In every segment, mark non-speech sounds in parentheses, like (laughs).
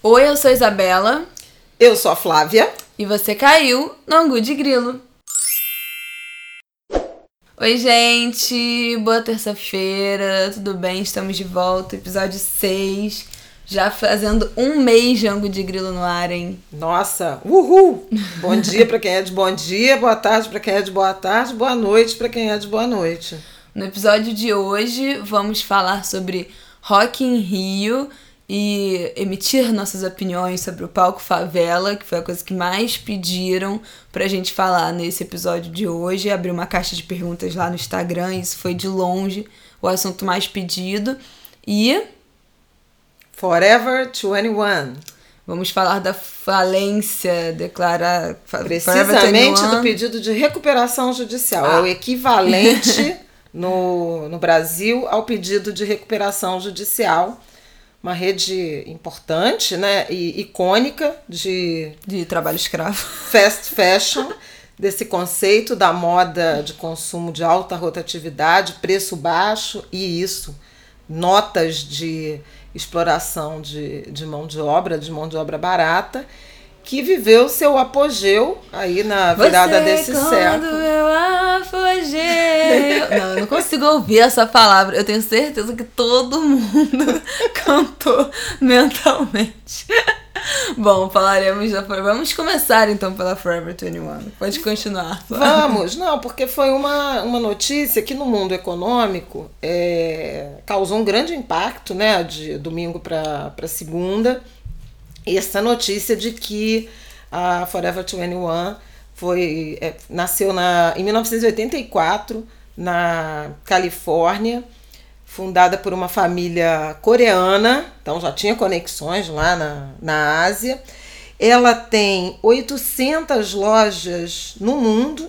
Oi, eu sou Isabela. Eu sou a Flávia. E você caiu no Angu de Grilo. Oi, gente! Boa terça-feira, tudo bem? Estamos de volta, episódio 6. Já fazendo um mês de Angu de Grilo no ar, hein? Nossa, uhul! Bom dia para quem é de bom dia, boa tarde para quem é de boa tarde, boa noite para quem é de boa noite. No episódio de hoje, vamos falar sobre Rock in Rio e emitir nossas opiniões sobre o palco Favela, que foi a coisa que mais pediram pra gente falar nesse episódio de hoje. Abri uma caixa de perguntas lá no Instagram, isso foi de longe o assunto mais pedido. E. Forever 21. Vamos falar da falência declarar precisamente do pedido de recuperação judicial. Ah. É o equivalente (laughs) no, no Brasil ao pedido de recuperação judicial uma rede importante, né, e icônica de de trabalho escravo, fast fashion, desse conceito da moda de consumo de alta rotatividade, preço baixo e isso, notas de exploração de, de mão de obra, de mão de obra barata que viveu seu apogeu aí na virada Você desse século. Meu apogeu. não, eu não consigo ouvir essa palavra. Eu tenho certeza que todo mundo (laughs) cantou mentalmente. Bom, falaremos da Vamos começar então pela Forever 21. Pode continuar. Vamos, não, porque foi uma, uma notícia que no mundo econômico é, causou um grande impacto, né, de domingo para segunda essa notícia de que a Forever 21 foi, é, nasceu na, em 1984 na Califórnia, fundada por uma família coreana, então já tinha conexões lá na, na Ásia. Ela tem 800 lojas no mundo,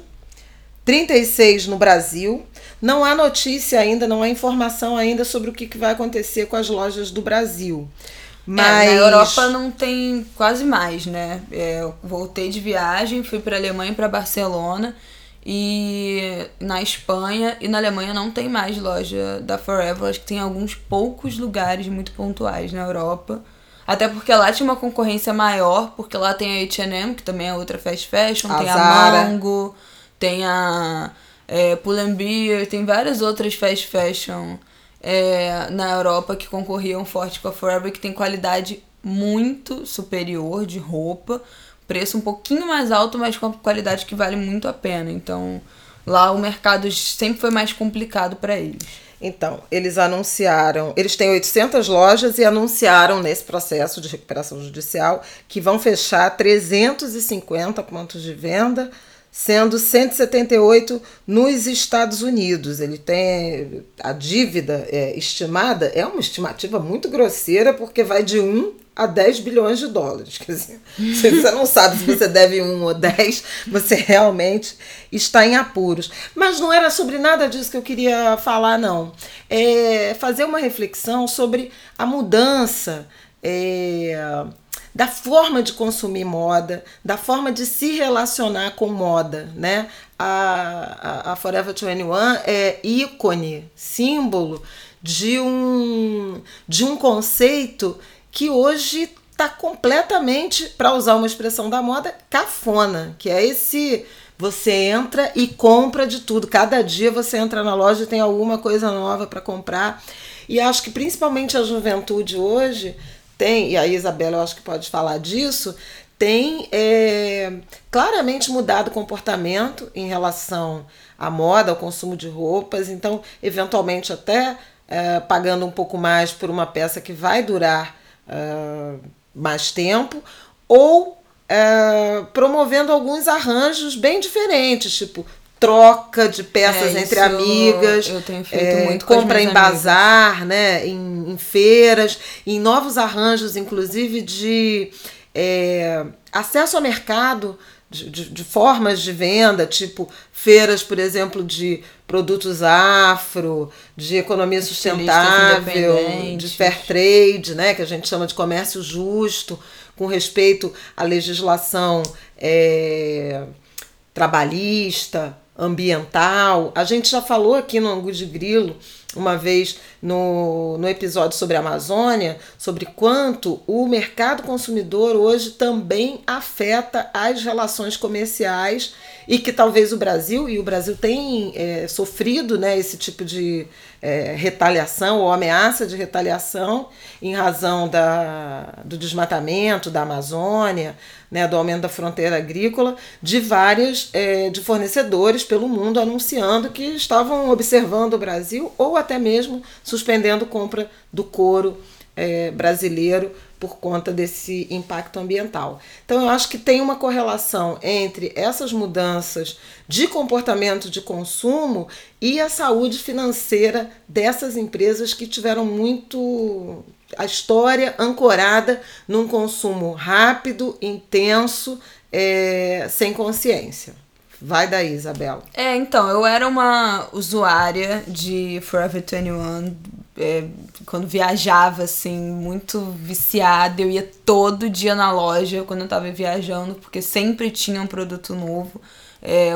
36 no Brasil. Não há notícia ainda, não há informação ainda sobre o que vai acontecer com as lojas do Brasil. Mas... É, na Europa não tem quase mais, né? É, eu voltei de viagem, fui para Alemanha e para Barcelona e na Espanha e na Alemanha não tem mais loja da Forever, acho que tem alguns poucos lugares muito pontuais na Europa. Até porque lá tinha uma concorrência maior, porque lá tem a H&M, que também é outra fast fashion, a tem Zara. a Mango, tem a é, Pull&Bear, tem várias outras fast fashion é, na Europa que concorriam forte com a Forever, que tem qualidade muito superior de roupa, preço um pouquinho mais alto, mas com qualidade que vale muito a pena. Então, lá o mercado sempre foi mais complicado para eles. Então, eles anunciaram, eles têm 800 lojas e anunciaram nesse processo de recuperação judicial que vão fechar 350 pontos de venda sendo 178 nos Estados Unidos. Ele tem a dívida é, estimada, é uma estimativa muito grosseira, porque vai de 1 a 10 bilhões de dólares. Quer dizer, (laughs) você não sabe se você deve 1 ou 10, você realmente está em apuros. Mas não era sobre nada disso que eu queria falar, não. É fazer uma reflexão sobre a mudança. É, da forma de consumir moda, da forma de se relacionar com moda, né? A, a, a Forever 21 é ícone, símbolo de um, de um conceito que hoje está completamente, para usar uma expressão da moda, cafona, que é esse você entra e compra de tudo. Cada dia você entra na loja e tem alguma coisa nova para comprar. E acho que principalmente a juventude hoje tem, e a Isabela eu acho que pode falar disso, tem é, claramente mudado o comportamento em relação à moda, ao consumo de roupas, então, eventualmente, até é, pagando um pouco mais por uma peça que vai durar é, mais tempo, ou é, promovendo alguns arranjos bem diferentes, tipo troca de peças é, entre amigas. Eu tenho feito é, muito com compra em bazar, né, em, em, feiras, em novos arranjos, inclusive de é, acesso ao mercado. De, de, de, formas de venda, tipo feiras, por exemplo, de produtos afro, de economia sustentável, de fair trade, né, que a gente chama de comércio justo, com respeito à legislação é, trabalhista, ambiental. A gente já falou aqui no Angu de Grilo uma vez no, no episódio sobre a Amazônia, sobre quanto o mercado consumidor hoje também afeta as relações comerciais e que talvez o Brasil, e o Brasil tem é, sofrido né, esse tipo de é, retaliação ou ameaça de retaliação em razão da, do desmatamento da Amazônia, né, do aumento da fronteira agrícola, de várias é, de fornecedores pelo mundo anunciando que estavam observando o Brasil ou até mesmo suspendendo compra do couro é, brasileiro por conta desse impacto ambiental. Então, eu acho que tem uma correlação entre essas mudanças de comportamento de consumo e a saúde financeira dessas empresas que tiveram muito a história ancorada num consumo rápido, intenso, é, sem consciência. Vai daí, Isabela. É, então, eu era uma usuária de Forever 21 é, quando viajava, assim, muito viciada. Eu ia todo dia na loja quando eu tava viajando, porque sempre tinha um produto novo. É,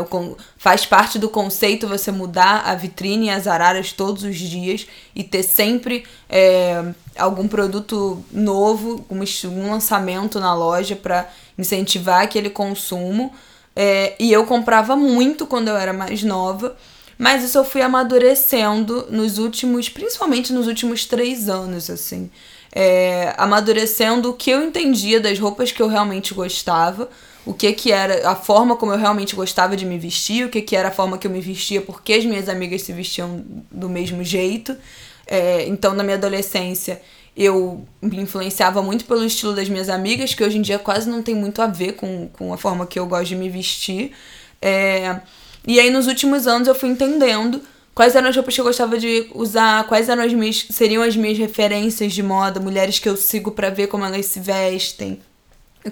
faz parte do conceito você mudar a vitrine e as araras todos os dias e ter sempre é, algum produto novo, um, um lançamento na loja para incentivar aquele consumo. É, e eu comprava muito quando eu era mais nova. Mas isso eu fui amadurecendo nos últimos, principalmente nos últimos três anos, assim. É, amadurecendo o que eu entendia das roupas que eu realmente gostava, o que que era a forma como eu realmente gostava de me vestir, o que que era a forma que eu me vestia, porque as minhas amigas se vestiam do mesmo jeito. É, então, na minha adolescência, eu me influenciava muito pelo estilo das minhas amigas, que hoje em dia quase não tem muito a ver com, com a forma que eu gosto de me vestir. É, e aí, nos últimos anos, eu fui entendendo quais eram as roupas que eu gostava de usar, quais eram as minhas, seriam as minhas referências de moda, mulheres que eu sigo para ver como elas se vestem,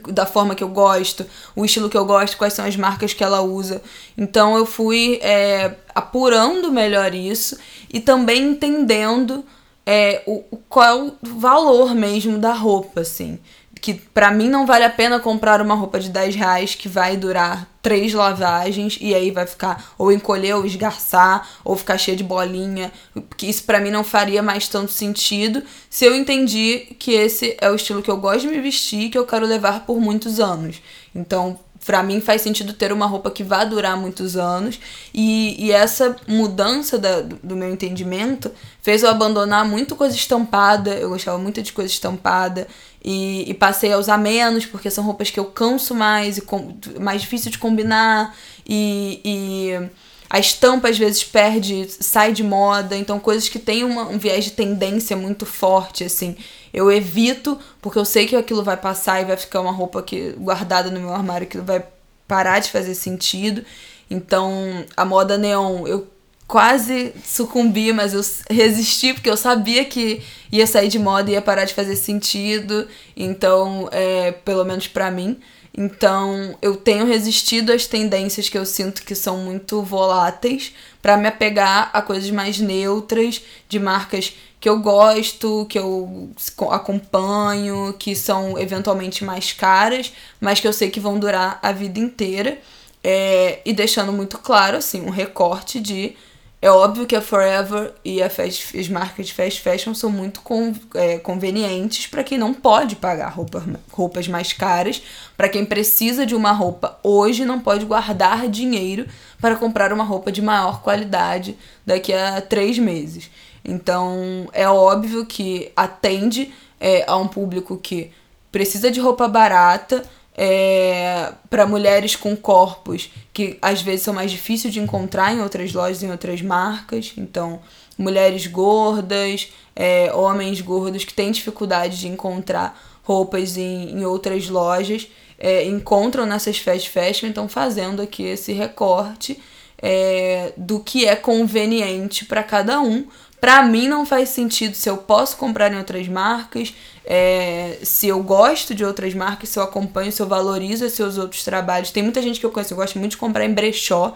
da forma que eu gosto, o estilo que eu gosto, quais são as marcas que ela usa. Então eu fui é, apurando melhor isso e também entendendo é, o, qual é o valor mesmo da roupa, assim que para mim não vale a pena comprar uma roupa de 10 reais que vai durar três lavagens e aí vai ficar ou encolher ou esgarçar ou ficar cheia de bolinha, que isso para mim não faria mais tanto sentido se eu entendi que esse é o estilo que eu gosto de me vestir que eu quero levar por muitos anos. Então, para mim faz sentido ter uma roupa que vá durar muitos anos e, e essa mudança da, do meu entendimento fez eu abandonar muito coisa estampada eu gostava muito de coisa estampada e, e, passei a usar menos, porque são roupas que eu canso mais e com, mais difícil de combinar. E, e a estampa às vezes perde, sai de moda. Então, coisas que têm uma, um viés de tendência muito forte, assim. Eu evito, porque eu sei que aquilo vai passar e vai ficar uma roupa que guardada no meu armário que vai parar de fazer sentido. Então, a moda neon, eu quase sucumbi, mas eu resisti porque eu sabia que ia sair de moda e ia parar de fazer sentido. Então, é, pelo menos para mim. Então, eu tenho resistido às tendências que eu sinto que são muito voláteis para me apegar a coisas mais neutras, de marcas que eu gosto, que eu acompanho, que são eventualmente mais caras, mas que eu sei que vão durar a vida inteira. É, e deixando muito claro, assim, um recorte de é óbvio que a Forever e a fast, as marcas de fast fashion são muito con, é, convenientes para quem não pode pagar roupa, roupas mais caras, para quem precisa de uma roupa hoje não pode guardar dinheiro para comprar uma roupa de maior qualidade daqui a três meses. Então é óbvio que atende é, a um público que precisa de roupa barata é, para mulheres com corpos que às vezes são mais difíceis de encontrar em outras lojas, em outras marcas. Então, mulheres gordas, é, homens gordos que têm dificuldade de encontrar roupas em, em outras lojas, é, encontram nessas fast fashion, então fazendo aqui esse recorte é, do que é conveniente para cada um. Para mim não faz sentido se eu posso comprar em outras marcas, é, se eu gosto de outras marcas, se eu acompanho, se eu valorizo seus outros trabalhos. Tem muita gente que eu conheço, eu gosto muito de comprar em brechó,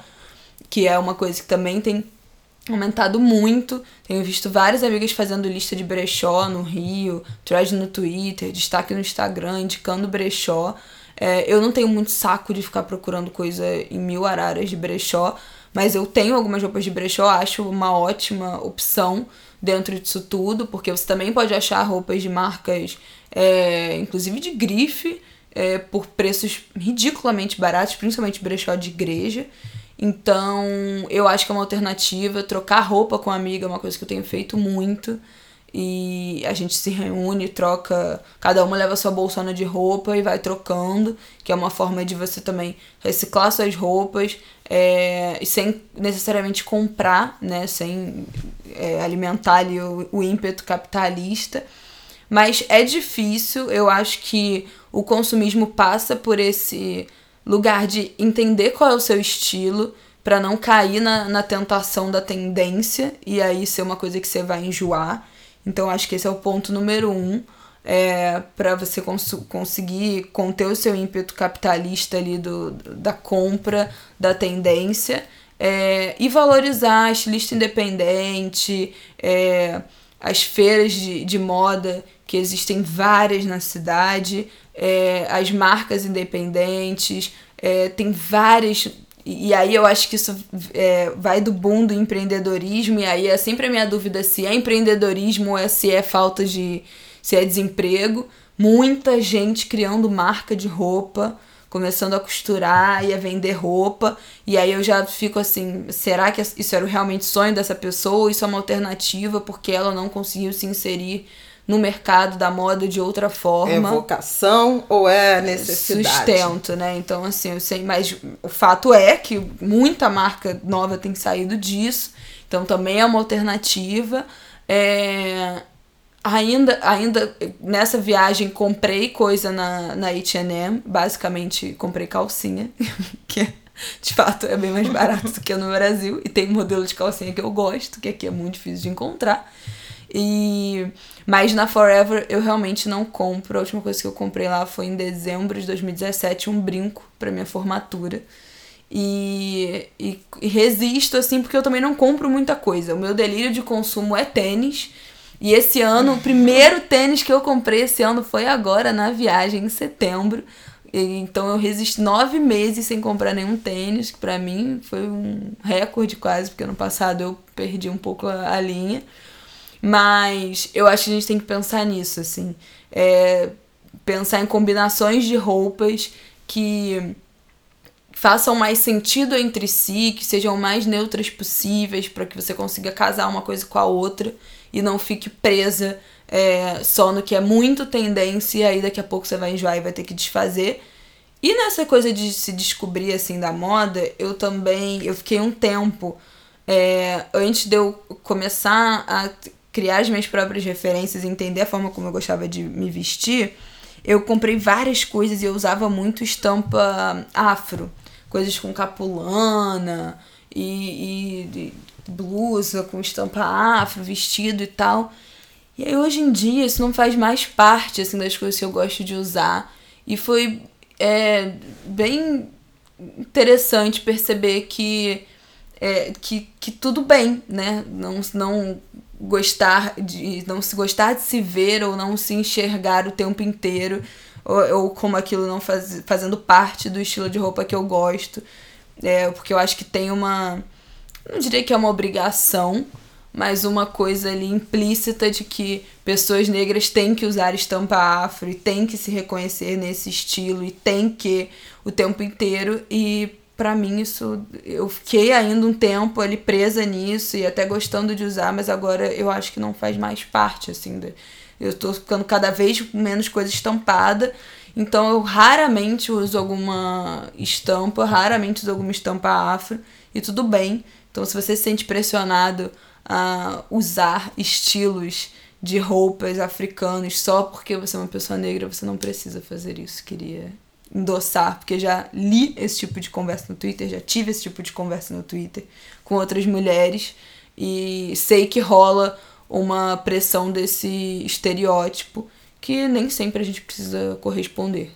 que é uma coisa que também tem aumentado muito. Tenho visto várias amigas fazendo lista de brechó no Rio, thread no Twitter, destaque no Instagram, indicando brechó. É, eu não tenho muito saco de ficar procurando coisa em mil araras de brechó, Mas eu tenho algumas roupas de brechó, acho uma ótima opção dentro disso tudo, porque você também pode achar roupas de marcas, é, inclusive de grife, é, por preços ridiculamente baratos, principalmente brechó de igreja. Então, eu acho que é uma alternativa. Trocar roupa com amiga é uma coisa que eu tenho feito muito. E a gente se reúne, troca. Cada uma leva sua bolsona de roupa e vai trocando, que é uma forma de você também reciclar suas roupas é, sem necessariamente comprar, né? Sem é, alimentar ali o, o ímpeto capitalista. Mas é difícil, eu acho que o consumismo passa por esse lugar de entender qual é o seu estilo para não cair na, na tentação da tendência e aí ser uma coisa que você vai enjoar. Então acho que esse é o ponto número um é, para você cons conseguir conter o seu ímpeto capitalista ali do, da compra, da tendência é, e valorizar a estilista independente, é, as feiras de, de moda, que existem várias na cidade, é, as marcas independentes, é, tem várias. E aí eu acho que isso é, vai do boom do empreendedorismo, e aí é sempre a minha dúvida se é empreendedorismo ou é se é falta de. se é desemprego. Muita gente criando marca de roupa, começando a costurar e a vender roupa. E aí eu já fico assim, será que isso era realmente sonho dessa pessoa ou isso é uma alternativa porque ela não conseguiu se inserir no mercado da moda de outra forma. É vocação ou é necessidade? Sustento, né? Então, assim, eu sei, mas o fato é que muita marca nova tem saído disso, então também é uma alternativa. É, ainda, ainda nessa viagem comprei coisa na, na H&M, basicamente comprei calcinha, (laughs) que é, de fato é bem mais barato do que no Brasil, e tem um modelo de calcinha que eu gosto, que aqui é muito difícil de encontrar. E mas na Forever eu realmente não compro. A última coisa que eu comprei lá foi em dezembro de 2017 um brinco para minha formatura. E, e, e, resisto assim porque eu também não compro muita coisa. O meu delírio de consumo é tênis. E esse ano, o primeiro (laughs) tênis que eu comprei esse ano foi agora na viagem em setembro. E, então eu resisti nove meses sem comprar nenhum tênis, que pra mim foi um recorde quase, porque ano passado eu perdi um pouco a, a linha. Mas eu acho que a gente tem que pensar nisso, assim. É, pensar em combinações de roupas que façam mais sentido entre si, que sejam mais neutras possíveis, para que você consiga casar uma coisa com a outra e não fique presa é, só no que é muito tendência e aí daqui a pouco você vai enjoar e vai ter que desfazer. E nessa coisa de se descobrir assim da moda, eu também eu fiquei um tempo é, antes de eu começar a criar as minhas próprias referências entender a forma como eu gostava de me vestir, eu comprei várias coisas e eu usava muito estampa afro. Coisas com capulana e, e, e blusa com estampa afro, vestido e tal. E aí hoje em dia isso não faz mais parte assim das coisas que eu gosto de usar. E foi é, bem interessante perceber que, é, que, que tudo bem, né? Não, não gostar de não se gostar de se ver ou não se enxergar o tempo inteiro ou, ou como aquilo não faz, fazendo parte do estilo de roupa que eu gosto. É, porque eu acho que tem uma não diria que é uma obrigação mas uma coisa ali implícita de que pessoas negras têm que usar estampa afro e têm que se reconhecer nesse estilo e têm que o tempo inteiro. E para mim isso eu fiquei ainda um tempo ali presa nisso e até gostando de usar, mas agora eu acho que não faz mais parte assim, de, eu tô ficando cada vez menos coisa estampada. Então eu raramente uso alguma estampa, raramente uso alguma estampa afro e tudo bem. Então se você se sente pressionado a usar estilos de roupas africanos só porque você é uma pessoa negra, você não precisa fazer isso. Queria endossar, porque já li esse tipo de conversa no Twitter, já tive esse tipo de conversa no Twitter com outras mulheres e sei que rola uma pressão desse estereótipo que nem sempre a gente precisa corresponder.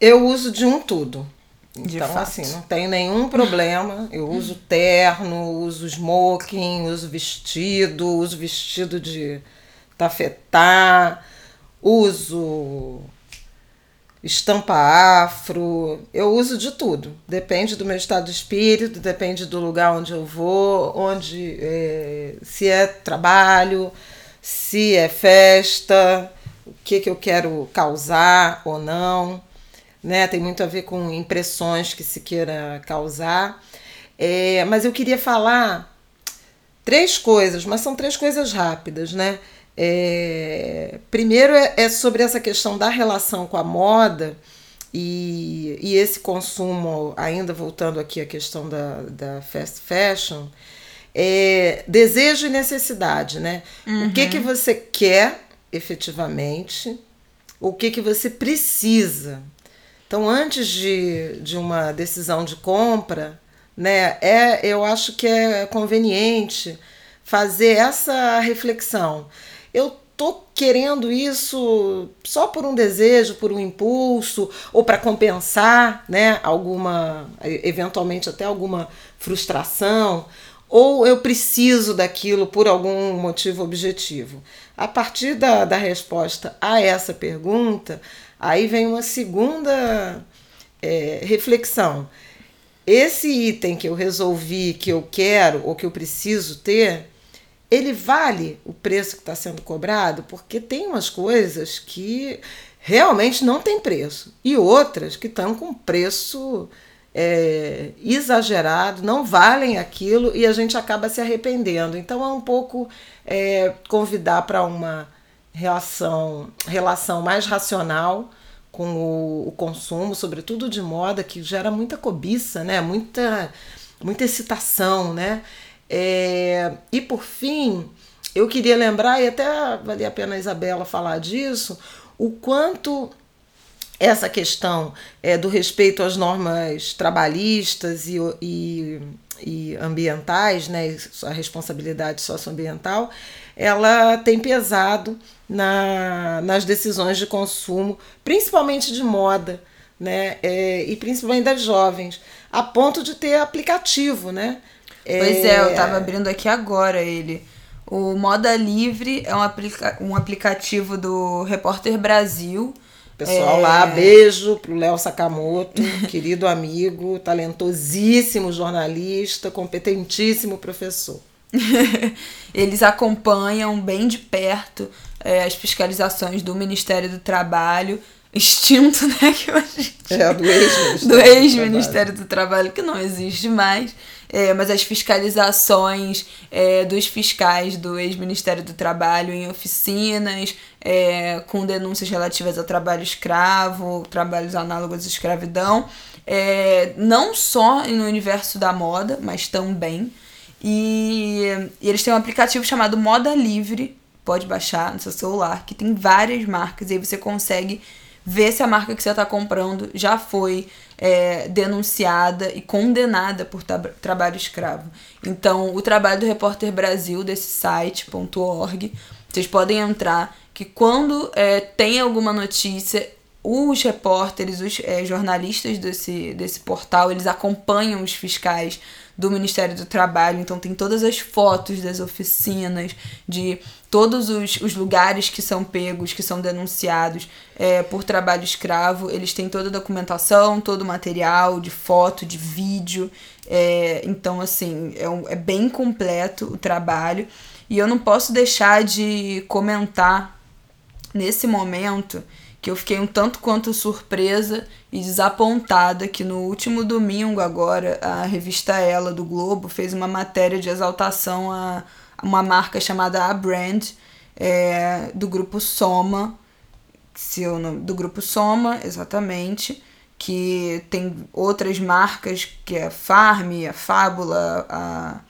Eu uso de um tudo. De então, fato. assim, não tenho nenhum problema. Eu uso terno, uso smoking, uso vestido, uso vestido de tafetá, uso estampa afro, eu uso de tudo. Depende do meu estado de espírito, depende do lugar onde eu vou, onde é, se é trabalho, se é festa, o que, que eu quero causar ou não. Né? Tem muito a ver com impressões que se queira causar. É, mas eu queria falar três coisas, mas são três coisas rápidas, né? É, primeiro é, é, sobre essa questão da relação com a moda e, e esse consumo, ainda voltando aqui à questão da, da fast fashion, é, desejo e necessidade, né? Uhum. O que, que você quer efetivamente, o que, que você precisa. Então, antes de, de uma decisão de compra, né, é, eu acho que é conveniente fazer essa reflexão eu tô querendo isso só por um desejo, por um impulso, ou para compensar, né, alguma, eventualmente até alguma frustração, ou eu preciso daquilo por algum motivo objetivo. A partir da, da resposta a essa pergunta, aí vem uma segunda é, reflexão. Esse item que eu resolvi, que eu quero ou que eu preciso ter, ele vale o preço que está sendo cobrado, porque tem umas coisas que realmente não tem preço e outras que estão com preço é, exagerado, não valem aquilo e a gente acaba se arrependendo. Então é um pouco é, convidar para uma relação, relação mais racional com o, o, consumo, sobretudo de moda, que gera muita cobiça, né? muita, muita excitação, né? É, e por fim, eu queria lembrar, e até valia a pena a Isabela falar disso, o quanto essa questão é, do respeito às normas trabalhistas e, e, e ambientais, né, a responsabilidade socioambiental, ela tem pesado na, nas decisões de consumo, principalmente de moda, né, é, e principalmente das jovens, a ponto de ter aplicativo, né? Pois é, eu tava abrindo aqui agora ele. O Moda Livre é um, aplica um aplicativo do Repórter Brasil. Pessoal é... lá, beijo pro Léo Sakamoto, (laughs) querido amigo, talentosíssimo jornalista, competentíssimo professor. (laughs) Eles acompanham bem de perto é, as fiscalizações do Ministério do Trabalho, (laughs) extinto, né? Que hoje, é, do ex-Ministério do, ex do Trabalho, que não existe mais é, mas as fiscalizações é, dos fiscais do ex-Ministério do Trabalho em oficinas, é, com denúncias relativas ao trabalho escravo, trabalhos análogos à escravidão, é, não só no universo da moda, mas também. E, e eles têm um aplicativo chamado Moda Livre, pode baixar no seu celular, que tem várias marcas, e aí você consegue ver se a marca que você está comprando já foi é, denunciada e condenada por trabalho escravo. Então, o trabalho do Repórter Brasil, desse site.org, vocês podem entrar, que quando é, tem alguma notícia, os repórteres, os é, jornalistas desse, desse portal, eles acompanham os fiscais do Ministério do Trabalho, então tem todas as fotos das oficinas, de todos os, os lugares que são pegos, que são denunciados é, por trabalho escravo, eles têm toda a documentação, todo o material de foto, de vídeo. É, então, assim, é, um, é bem completo o trabalho. E eu não posso deixar de comentar nesse momento que eu fiquei um tanto quanto surpresa e desapontada que no último domingo agora a revista Ela do Globo fez uma matéria de exaltação a uma marca chamada A Brand, é, do grupo Soma, se eu não, do grupo Soma, exatamente, que tem outras marcas, que é a Farm, a Fábula, a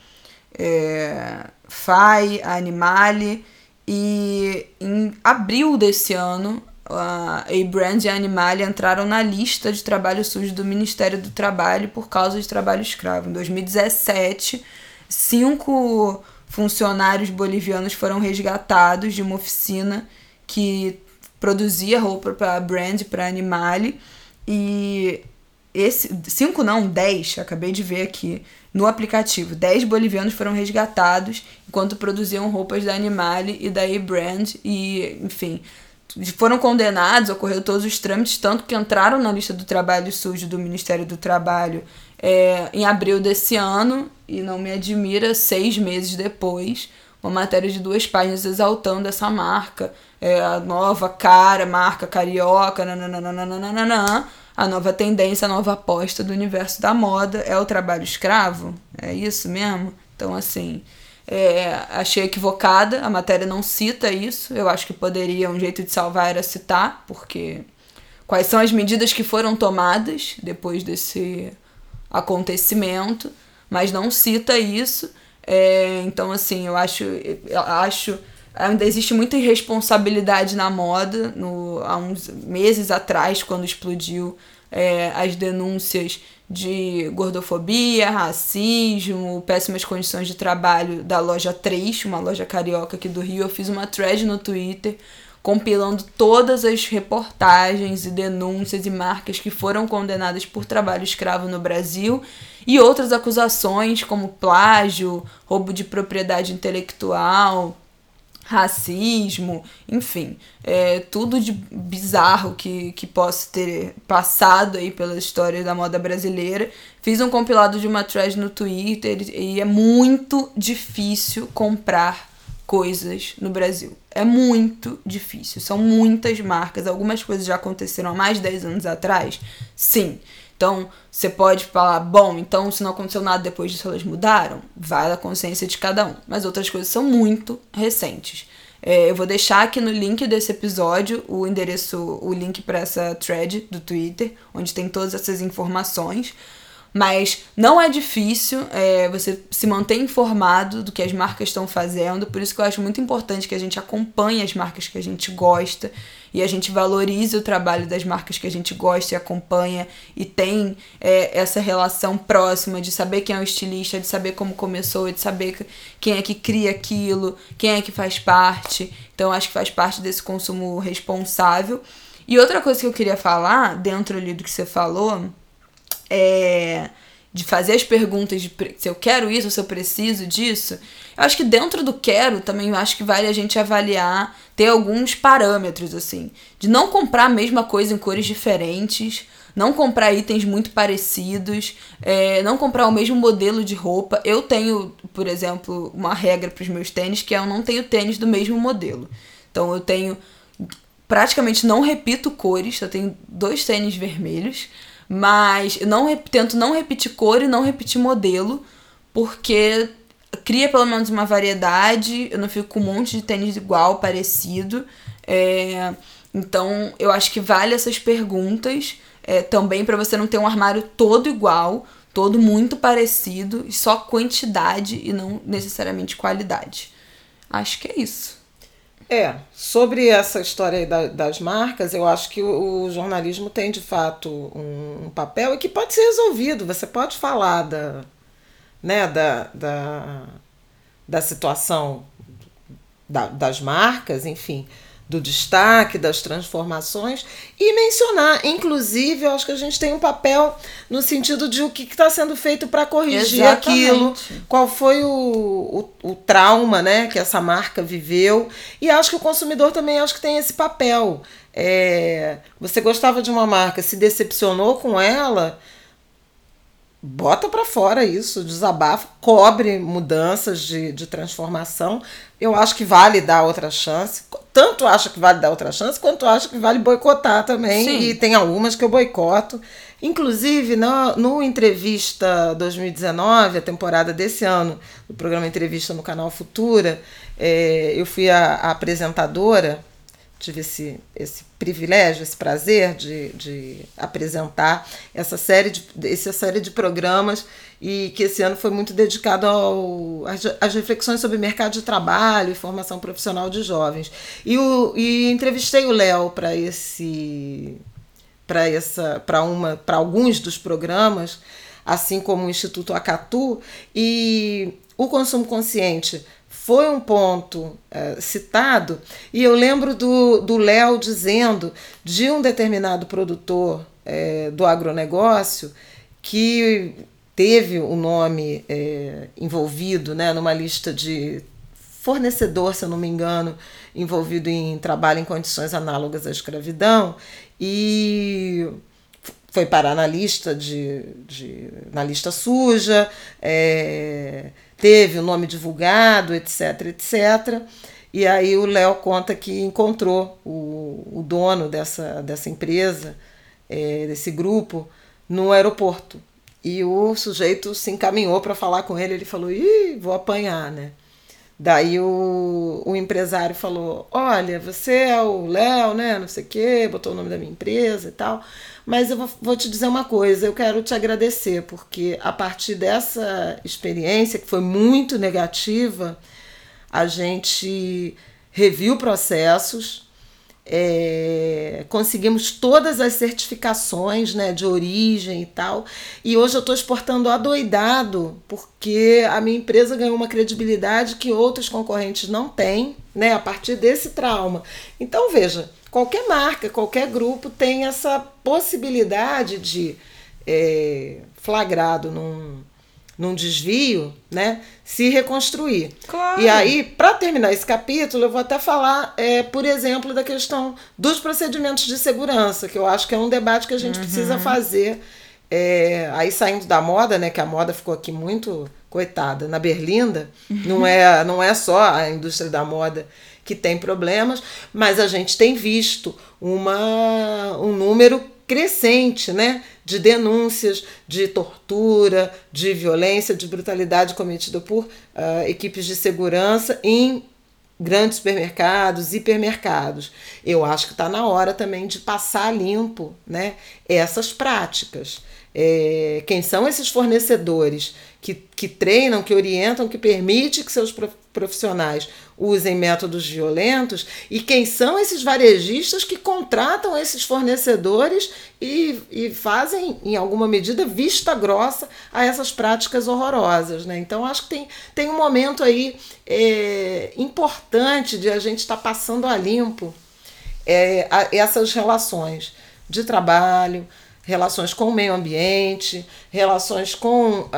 é, Fai, a Animale, e em abril desse ano, a A-Brand e a Animale entraram na lista de trabalho sujo do Ministério do Trabalho por causa de trabalho escravo. Em 2017, cinco funcionários bolivianos foram resgatados de uma oficina que produzia roupa para brand, para Animale. E esse cinco não, dez, acabei de ver aqui no aplicativo. Dez bolivianos foram resgatados enquanto produziam roupas da Animale e da E-Brand e, enfim, foram condenados, ocorreu todos os trâmites, tanto que entraram na lista do trabalho sujo do Ministério do Trabalho é, em abril desse ano, e não me admira, seis meses depois, uma matéria de duas páginas exaltando essa marca, é, a nova cara, marca carioca, nananana, a nova tendência, a nova aposta do universo da moda é o trabalho escravo? É isso mesmo? Então, assim, é, achei equivocada, a matéria não cita isso. Eu acho que poderia, um jeito de salvar era citar, porque quais são as medidas que foram tomadas depois desse acontecimento, mas não cita isso. É, então, assim, eu acho, eu acho ainda existe muita irresponsabilidade na moda. No, há uns meses atrás, quando explodiu é, as denúncias de gordofobia, racismo, péssimas condições de trabalho da loja 3, uma loja carioca aqui do Rio, eu fiz uma thread no Twitter compilando todas as reportagens e denúncias e marcas que foram condenadas por trabalho escravo no Brasil e outras acusações como plágio, roubo de propriedade intelectual, racismo, enfim, é, tudo de bizarro que, que possa ter passado aí pela história da moda brasileira. Fiz um compilado de uma thread no Twitter e é muito difícil comprar coisas no Brasil. É muito difícil. São muitas marcas. Algumas coisas já aconteceram há mais de 10 anos atrás. Sim. Então, você pode falar, bom, então se não aconteceu nada depois disso, elas mudaram? Vai da consciência de cada um. Mas outras coisas são muito recentes. É, eu vou deixar aqui no link desse episódio o endereço, o link para essa thread do Twitter, onde tem todas essas informações. Mas não é difícil é, você se manter informado do que as marcas estão fazendo, por isso que eu acho muito importante que a gente acompanhe as marcas que a gente gosta e a gente valorize o trabalho das marcas que a gente gosta e acompanha e tem é, essa relação próxima de saber quem é o estilista, de saber como começou, de saber quem é que cria aquilo, quem é que faz parte. Então acho que faz parte desse consumo responsável. E outra coisa que eu queria falar, dentro ali do que você falou, é, de fazer as perguntas de se eu quero isso, se eu preciso disso, eu acho que dentro do quero também acho que vale a gente avaliar, ter alguns parâmetros, assim, de não comprar a mesma coisa em cores diferentes, não comprar itens muito parecidos, é, não comprar o mesmo modelo de roupa. Eu tenho, por exemplo, uma regra para os meus tênis que é eu não tenho tênis do mesmo modelo. Então eu tenho praticamente não repito cores, eu tenho dois tênis vermelhos. Mas eu tento não repetir cor e não repetir modelo, porque cria pelo menos uma variedade, eu não fico com um monte de tênis igual, parecido. É, então eu acho que vale essas perguntas é, também para você não ter um armário todo igual, todo muito parecido, e só quantidade e não necessariamente qualidade. Acho que é isso. É, sobre essa história da, das marcas, eu acho que o, o jornalismo tem de fato um, um, papel e que pode ser resolvido. Você pode falar da, né, da, da, da situação da, das marcas, enfim, do destaque, das transformações e mencionar. Inclusive, eu acho que a gente tem um papel no sentido de o que está sendo feito para corrigir Exatamente. aquilo, qual foi o, o, o, trauma né, que essa marca viveu. E acho que o consumidor também acho que tem esse papel. É, você gostava de uma marca, se decepcionou com ela bota para fora isso, desabafa, cobre mudanças de, de transformação. Eu acho que vale dar outra chance. Tanto acho que vale dar outra chance, quanto acho que vale boicotar também. Sim. E tem algumas que eu boicoto. Inclusive, no, no Entrevista 2019, a temporada desse ano, do programa Entrevista no canal Futura, é, eu fui a, a apresentadora tive esse, esse privilégio, esse prazer de, de apresentar essa série de, essa série de programas e que esse ano foi muito dedicado ao, às, reflexões sobre mercado de trabalho e formação profissional de jovens. E, o, e entrevistei o Léo para esse para essa para uma para alguns dos programas, assim como o Instituto Acatu e o consumo consciente foi um ponto é, citado, e eu lembro do Léo dizendo de um determinado produtor é, do agronegócio que teve o nome é, envolvido né, numa lista de fornecedor, se eu não me engano, envolvido em trabalho em condições análogas à escravidão e foi parar na lista de, de na lista suja, é, teve o nome divulgado, etc, etc. E aí o Léo conta que encontrou o, o dono dessa, dessa empresa, é, desse grupo, no aeroporto. E o sujeito se encaminhou para falar com ele. Ele falou: Ih, vou apanhar, né? Daí o, o empresário falou: Olha, você é o Léo, né? Não sei o quê, botou o nome da minha empresa e tal. Mas eu vou, vou te dizer uma coisa: eu quero te agradecer, porque a partir dessa experiência, que foi muito negativa, a gente reviu processos, é, conseguimos todas as certificações né, de origem e tal. E hoje eu estou exportando adoidado, porque a minha empresa ganhou uma credibilidade que outros concorrentes não têm, né, a partir desse trauma. Então, veja, qualquer marca, qualquer grupo tem essa possibilidade de, é, flagrado num num desvio, né, se reconstruir. Claro. E aí, para terminar esse capítulo, eu vou até falar, é, por exemplo, da questão dos procedimentos de segurança, que eu acho que é um debate que a gente uhum. precisa fazer. É, aí saindo da moda, né, que a moda ficou aqui muito coitada na Berlinda, não é não é só a indústria da moda que tem problemas, mas a gente tem visto uma, um número crescente né, de denúncias de tortura, de violência, de brutalidade cometida por uh, equipes de segurança em grandes supermercados, hipermercados. Eu acho que está na hora também de passar limpo né, essas práticas. É, quem são esses fornecedores que, que treinam, que orientam, que permitem que seus profissionais usem métodos violentos e quem são esses varejistas que contratam esses fornecedores e, e fazem, em alguma medida, vista grossa a essas práticas horrorosas. Né? Então, acho que tem, tem um momento aí é, importante de a gente estar tá passando a limpo é, a, essas relações de trabalho, relações com o meio ambiente, relações com uh,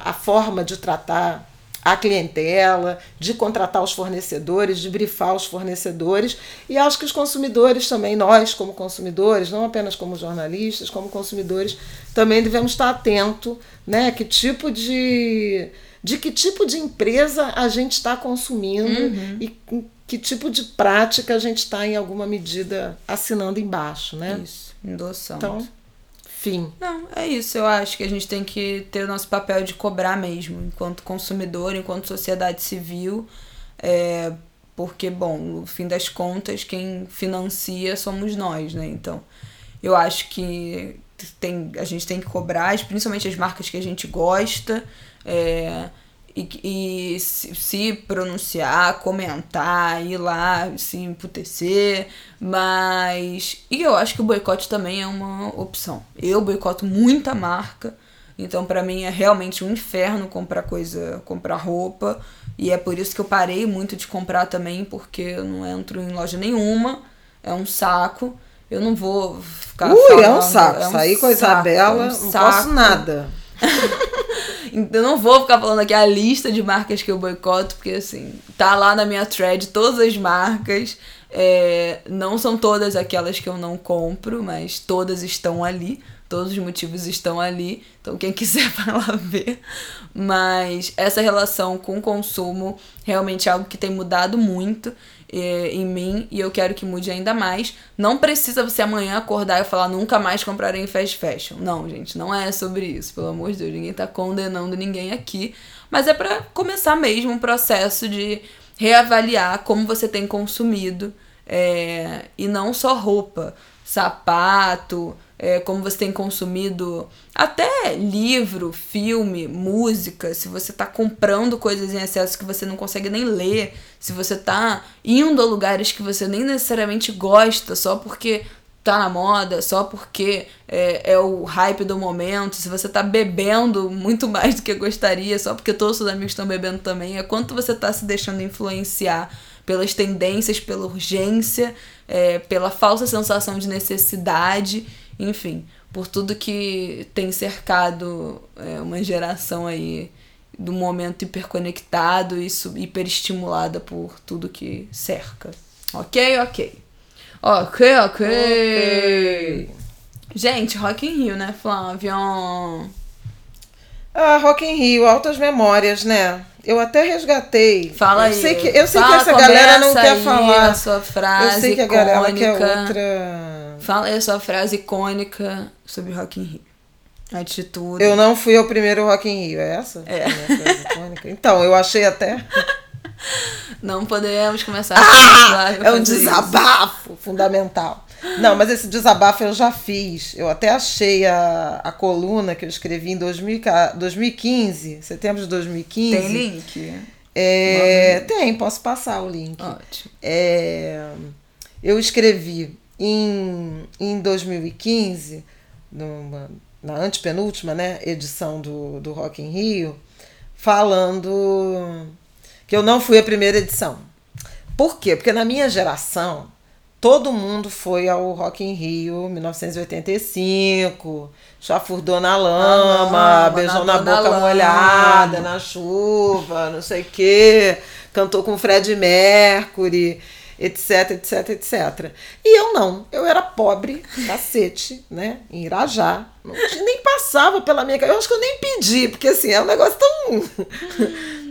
a forma de tratar a clientela, de contratar os fornecedores, de brifar os fornecedores. E acho que os consumidores também, nós como consumidores, não apenas como jornalistas, como consumidores, também devemos estar atentos, né? Que tipo de de que tipo de empresa a gente está consumindo uhum. e que tipo de prática a gente está em alguma medida assinando embaixo, né? Isso, endossando. Então, Fim. Não, é isso. Eu acho que a gente tem que ter o nosso papel de cobrar mesmo, enquanto consumidor, enquanto sociedade civil. É, porque, bom, no fim das contas, quem financia somos nós, né? Então, eu acho que tem, a gente tem que cobrar, principalmente as marcas que a gente gosta. É, e, e se, se, pronunciar, comentar, ir lá, se emputecer, mas. E eu acho que o boicote também é uma opção. Eu boicoto muita marca, então para mim é realmente um inferno comprar coisa, comprar roupa, e é por isso que eu parei muito de comprar também, porque eu não entro em loja nenhuma, é um saco. Eu não vou ficar. Ui, falando, é um saco. É um Sair com a Isabela, é um não posso nada. (laughs) Eu não vou ficar falando aqui a lista de marcas que eu boicoto, porque assim, tá lá na minha thread todas as marcas. É, não são todas aquelas que eu não compro, mas todas estão ali. Todos os motivos estão ali. Então, quem (laughs) quiser vai lá ver. Mas essa relação com o consumo realmente é algo que tem mudado muito é, em mim e eu quero que mude ainda mais. Não precisa você amanhã acordar e falar nunca mais comprarei em fast fashion. Não, gente, não é sobre isso, pelo amor de Deus. Ninguém tá condenando ninguém aqui. Mas é para começar mesmo um processo de reavaliar como você tem consumido. É, e não só roupa, sapato, é, como você tem consumido até livro, filme, música, se você está comprando coisas em excesso que você não consegue nem ler, se você está indo a lugares que você nem necessariamente gosta só porque tá na moda, só porque é, é o hype do momento, se você tá bebendo muito (laughs) mais do que gostaria, só porque todos os seus amigos estão bebendo também, é quanto você tá se deixando influenciar pelas tendências, pela urgência, é, pela falsa sensação de necessidade enfim, por tudo que tem cercado é, uma geração aí do momento hiperconectado e hiperestimulada por tudo que cerca. Ok, ok. Ok, ok. okay. Gente, Rock in Rio, né, Flávio? Ah, Rock in Rio, altas memórias, né? Eu até resgatei. Fala eu aí. Sei que, eu sei Fala, que essa galera não quer falar. A sua frase eu sei que a icônica. galera quer outra. Fala aí a sua frase icônica sobre Rock in Rio. Atitude. Eu não fui ao primeiro Rock in Rio, é essa? É. Então, eu achei até. (laughs) Não podemos começar ah, a É um desabafo isso. fundamental. Não, mas esse desabafo eu já fiz. Eu até achei a, a coluna que eu escrevi em 2000, 2015, setembro de 2015. Tem link? É, tem, posso passar o link. Ótimo. É, eu escrevi em, em 2015, numa, na antepenúltima né, edição do, do Rock in Rio, falando que eu não fui a primeira edição. Por quê? Porque na minha geração, todo mundo foi ao Rock in Rio 1985, chafurdou na lama, lama beijou na, na boca molhada, na chuva, não sei o quê, cantou com Fred Mercury etc, etc, etc. E eu não, eu era pobre, cacete, né, em Irajá, não, nem passava pela minha eu acho que eu nem pedi, porque assim, é um negócio tão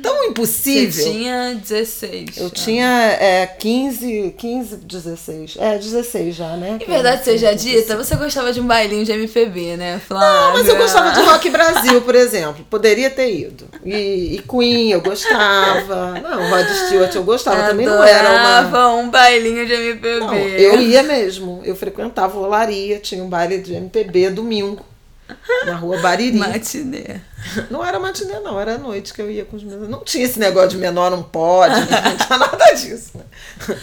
tão impossível. Você tinha 16. Eu já. tinha é, 15, 15, 16. É, 16 já, né? Em verdade seja dita, você gostava de um bailinho de MPB, né, Flávia? Não, mas eu gostava de Rock Brasil, por exemplo. Poderia ter ido. E, e Queen eu gostava. Não, Rod Stewart eu gostava. Também não era uma... um bailinho de MPB. Não, eu ia mesmo. Eu frequentava o Olaria, tinha um baile de MPB domingo. Na rua Bariri. Matinê. Não era matinê, não, era noite que eu ia com os meus. Não tinha esse negócio de menor não pode, não tinha (laughs) nada disso. Né?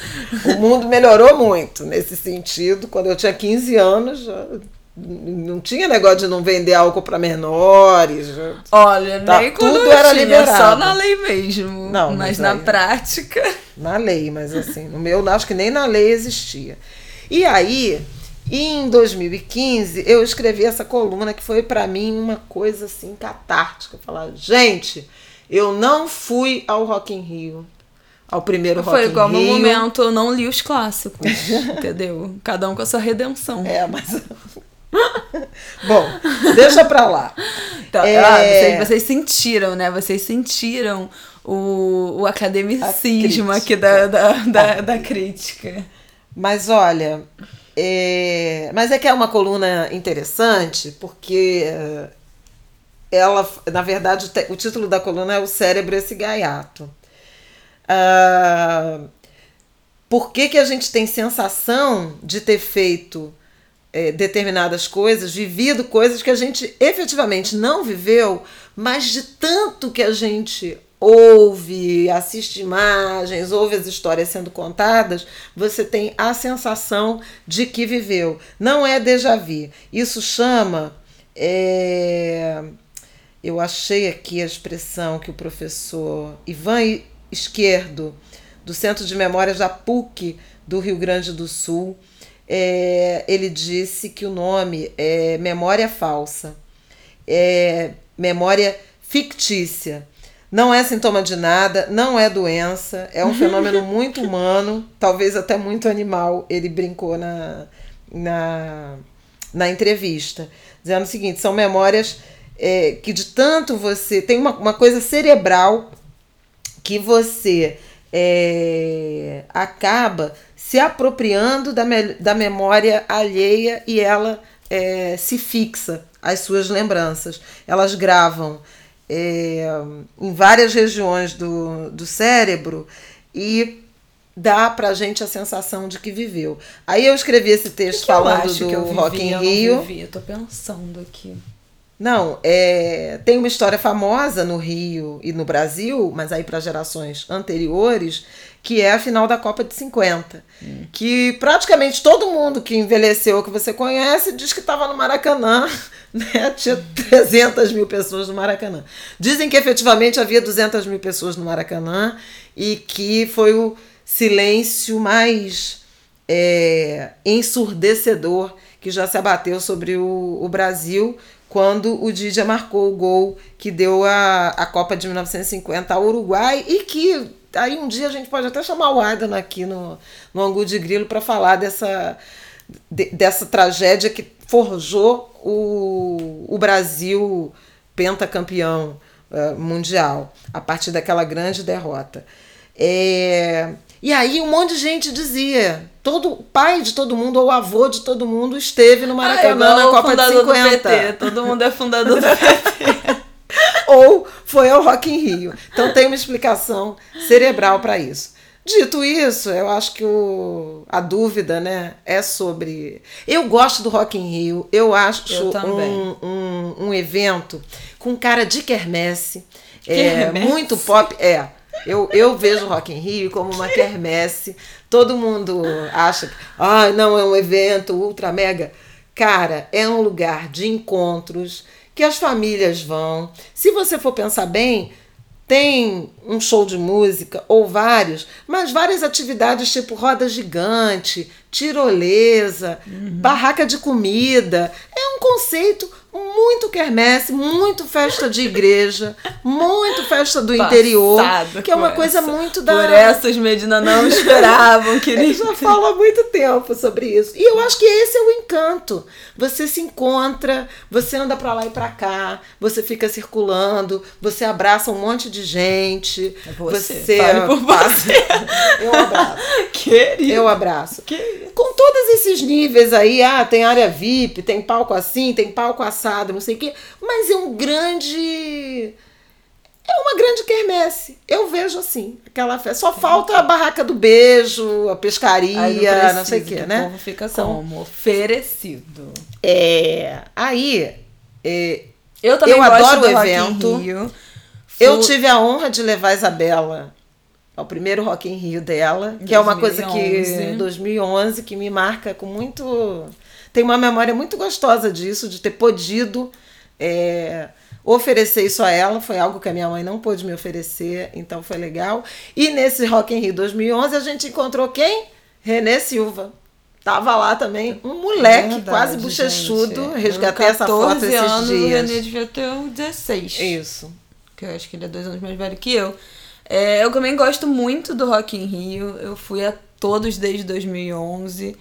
O mundo melhorou muito nesse sentido. Quando eu tinha 15 anos, já não tinha negócio de não vender álcool para menores. Olha, tá, nem tudo era tinha, liberado. Só na lei mesmo. Não, mas, mas na aí, prática. Na lei, mas assim, no meu, acho que nem na lei existia. E aí, e em 2015 eu escrevi essa coluna que foi para mim uma coisa assim catártica. Falar, gente, eu não fui ao Rock in Rio. Ao primeiro Rock in Rio. Foi igual no momento eu não li os clássicos, (laughs) entendeu? Cada um com a sua redenção. É, mas (laughs) Bom, deixa pra lá. Então, é... ah, vocês, vocês, sentiram, né? Vocês sentiram o, o academicismo aqui da, da, da, da crítica. Mas olha, é, mas é que é uma coluna interessante, porque eh, ela, na verdade, o título da coluna é O Cérebro Esse Gaiato. Ah, por que, que a gente tem sensação de ter feito é, determinadas coisas, vivido coisas que a gente efetivamente não viveu, mas de tanto que a gente ouve, assiste imagens, ouve as histórias sendo contadas, você tem a sensação de que viveu. Não é déjà vu. Isso chama. É... Eu achei aqui a expressão que o professor Ivan Esquerdo, do Centro de Memórias da PUC do Rio Grande do Sul, é, ele disse que o nome é memória falsa, é memória fictícia. Não é sintoma de nada, não é doença, é um (laughs) fenômeno muito humano, talvez até muito animal. Ele brincou na, na, na entrevista, dizendo o seguinte: são memórias é, que de tanto você. tem uma, uma coisa cerebral que você é, acaba se apropriando da, me, da memória alheia e ela é, se fixa as suas lembranças. Elas gravam é, em várias regiões do, do cérebro e dá pra gente a sensação de que viveu. Aí eu escrevi esse texto que falando do eu vivi, Rock in eu Rio. Não vivi, eu tô pensando aqui. Não, é, tem uma história famosa no Rio e no Brasil, mas aí para gerações anteriores, que é a final da Copa de 50. Hum. Que praticamente todo mundo que envelheceu, que você conhece, diz que estava no Maracanã. (laughs) Né? Tinha 300 mil pessoas no Maracanã. Dizem que efetivamente havia 200 mil pessoas no Maracanã e que foi o silêncio mais é, ensurdecedor que já se abateu sobre o, o Brasil quando o Didia marcou o gol que deu a, a Copa de 1950 ao Uruguai e que aí um dia a gente pode até chamar o Adam aqui no, no Angu de Grilo para falar dessa, de, dessa tragédia que forjou o, o Brasil pentacampeão uh, mundial a partir daquela grande derrota. É, e aí um monte de gente dizia, todo pai de todo mundo ou avô de todo mundo esteve no ah, Maracanã ah, na Copa de 50. Do PT. Todo mundo é fundador do PT. (laughs) ou foi ao Rock in Rio. Então tem uma explicação cerebral para isso. Dito isso, eu acho que o, a dúvida né, é sobre. Eu gosto do Rock in Rio, eu acho eu um, um, um, evento com cara de quermesse, é, muito pop. É, eu, eu vejo o Rock in Rio como uma quermesse. Todo mundo acha que ah, não é um evento ultra mega. Cara, é um lugar de encontros que as famílias vão. Se você for pensar bem, tem um show de música ou vários, mas várias atividades tipo roda gigante, tirolesa, uhum. barraca de comida. É um conceito muito quermesse, muito festa de igreja, muito festa do Passado interior, que é uma coisa essa. muito da. Por essas Medina não (laughs) esperavam que ele já fala há muito tempo sobre isso. E eu acho que esse é o encanto. Você se encontra, você anda para lá e para cá, você fica circulando, você abraça um monte de gente. É você, você passa. (laughs) Eu abraço. Querido. Eu abraço. Querido. Com todos esses níveis aí, ah, tem área VIP, tem palco assim, tem palco assado, não sei o quê, mas é um grande é uma grande quermesse. Eu vejo assim, aquela festa. Só falta a barraca do beijo, a pescaria, não, não, sei o quê, né? O povo fica como oferecido. É. Aí, é, eu também eu adoro o evento. Eu tive a honra de levar a Isabela ao primeiro Rock in Rio dela, que 2011. é uma coisa que 2011 que me marca com muito tem uma memória muito gostosa disso, de ter podido é, oferecer isso a ela. Foi algo que a minha mãe não pôde me oferecer, então foi legal. E nesse Rock in Rio 2011 a gente encontrou quem? René Silva. Tava lá também um moleque Verdade, quase bochechudo. Gente. Resgatei essa foto esses anos, dias. O René devia ter 16. Isso. Que eu acho que ele é dois anos mais velho que eu. É, eu também gosto muito do Rock in Rio. Eu fui a todos desde 2011.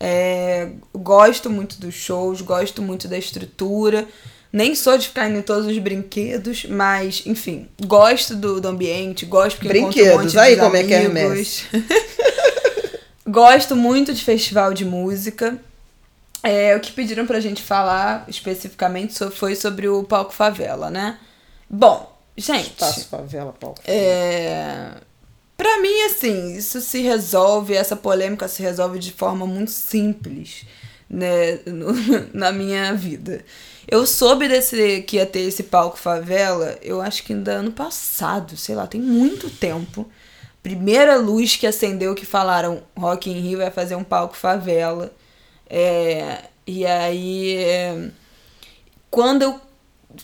É, gosto muito dos shows, gosto muito da estrutura. Nem sou de ficar indo em todos os brinquedos, mas, enfim, gosto do, do ambiente, gosto porque brinquedos, um monte aí como amigos. é que é (laughs) gosto muito de festival de música. É, o que pediram pra gente falar especificamente foi sobre o Palco Favela, né? Bom, gente. Espaço Favela, Palco. É Pra mim, assim, isso se resolve, essa polêmica se resolve de forma muito simples, né, no, (laughs) na minha vida. Eu soube desse que ia ter esse palco favela, eu acho que ainda ano passado, sei lá, tem muito tempo. Primeira luz que acendeu que falaram Rock in Rio vai fazer um palco favela. É, e aí, é, quando eu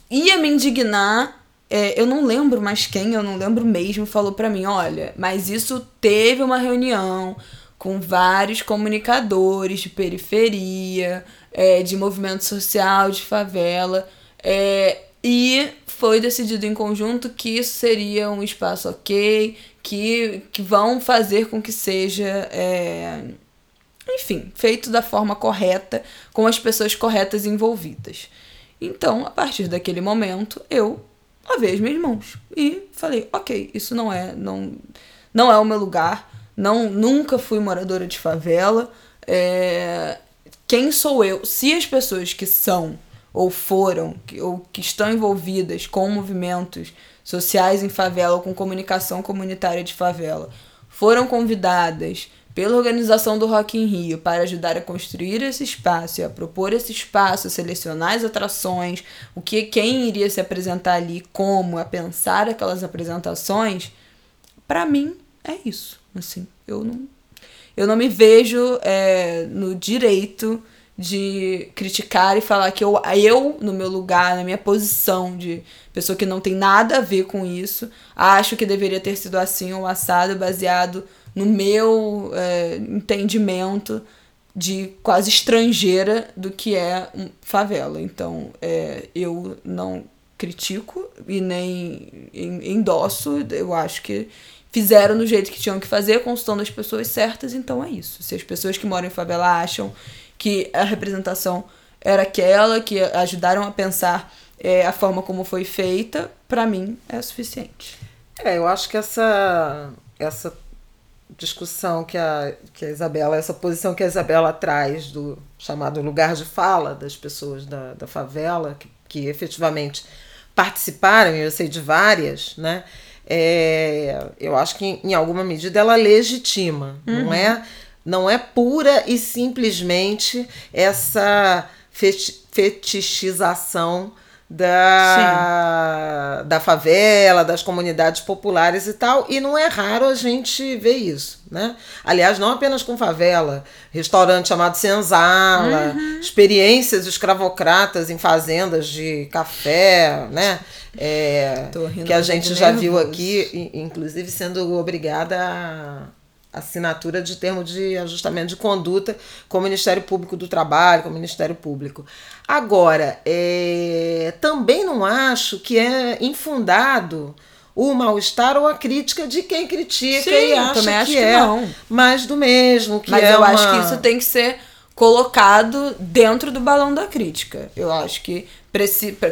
ia me indignar, é, eu não lembro mais quem, eu não lembro mesmo, falou para mim: olha, mas isso teve uma reunião com vários comunicadores de periferia, é, de movimento social, de favela, é, e foi decidido em conjunto que isso seria um espaço ok, que, que vão fazer com que seja. É, enfim, feito da forma correta, com as pessoas corretas envolvidas. Então, a partir daquele momento, eu lavei as minhas mãos e falei, ok, isso não é, não, não é o meu lugar, não, nunca fui moradora de favela, é, quem sou eu? Se as pessoas que são ou foram que, ou que estão envolvidas com movimentos sociais em favela ou com comunicação comunitária de favela foram convidadas pela organização do Rock in Rio para ajudar a construir esse espaço a propor esse espaço, a selecionar as atrações, o que quem iria se apresentar ali, como, a pensar aquelas apresentações, para mim é isso. Assim, eu não, eu não me vejo é, no direito de criticar e falar que eu, eu, no meu lugar, na minha posição de pessoa que não tem nada a ver com isso, acho que deveria ter sido assim ou assado, baseado no meu é, entendimento de quase estrangeira do que é favela. Então, é, eu não critico e nem endosso. Eu acho que fizeram do jeito que tinham que fazer, consultando as pessoas certas, então é isso. Se as pessoas que moram em favela acham que a representação era aquela, que ajudaram a pensar é, a forma como foi feita, para mim é suficiente. É, eu acho que essa, essa discussão que a, que a Isabela, essa posição que a Isabela traz do chamado lugar de fala das pessoas da, da favela, que, que efetivamente participaram, e eu sei de várias, né? É, eu acho que em alguma medida ela legitima, uhum. não é? Não é pura e simplesmente essa fetichização da, da favela, das comunidades populares e tal, e não é raro a gente ver isso, né? Aliás, não apenas com favela, restaurante chamado Senzala, uhum. experiências escravocratas em fazendas de café, né? É, que a gente já viu aqui, inclusive sendo obrigada a assinatura de termo de ajustamento de conduta com o Ministério Público do Trabalho, com o Ministério Público. Agora, é, também não acho que é infundado o mal-estar ou a crítica de quem critica Sim, e acha que, que, é não. mais do mesmo. Que Mas é eu uma... acho que isso tem que ser colocado dentro do balão da crítica. Eu acho que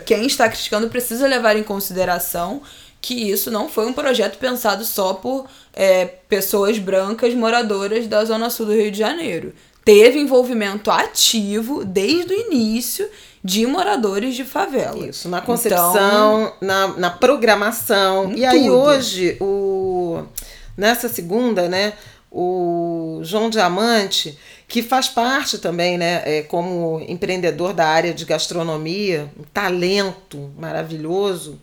quem está criticando precisa levar em consideração que isso não foi um projeto pensado só por é, pessoas brancas moradoras da Zona Sul do Rio de Janeiro. Teve envolvimento ativo desde o início de moradores de favela. Isso, na concepção, então, na, na programação. E tudo. aí hoje, o, nessa segunda, né, o João Diamante, que faz parte também, né, é, como empreendedor da área de gastronomia, um talento maravilhoso,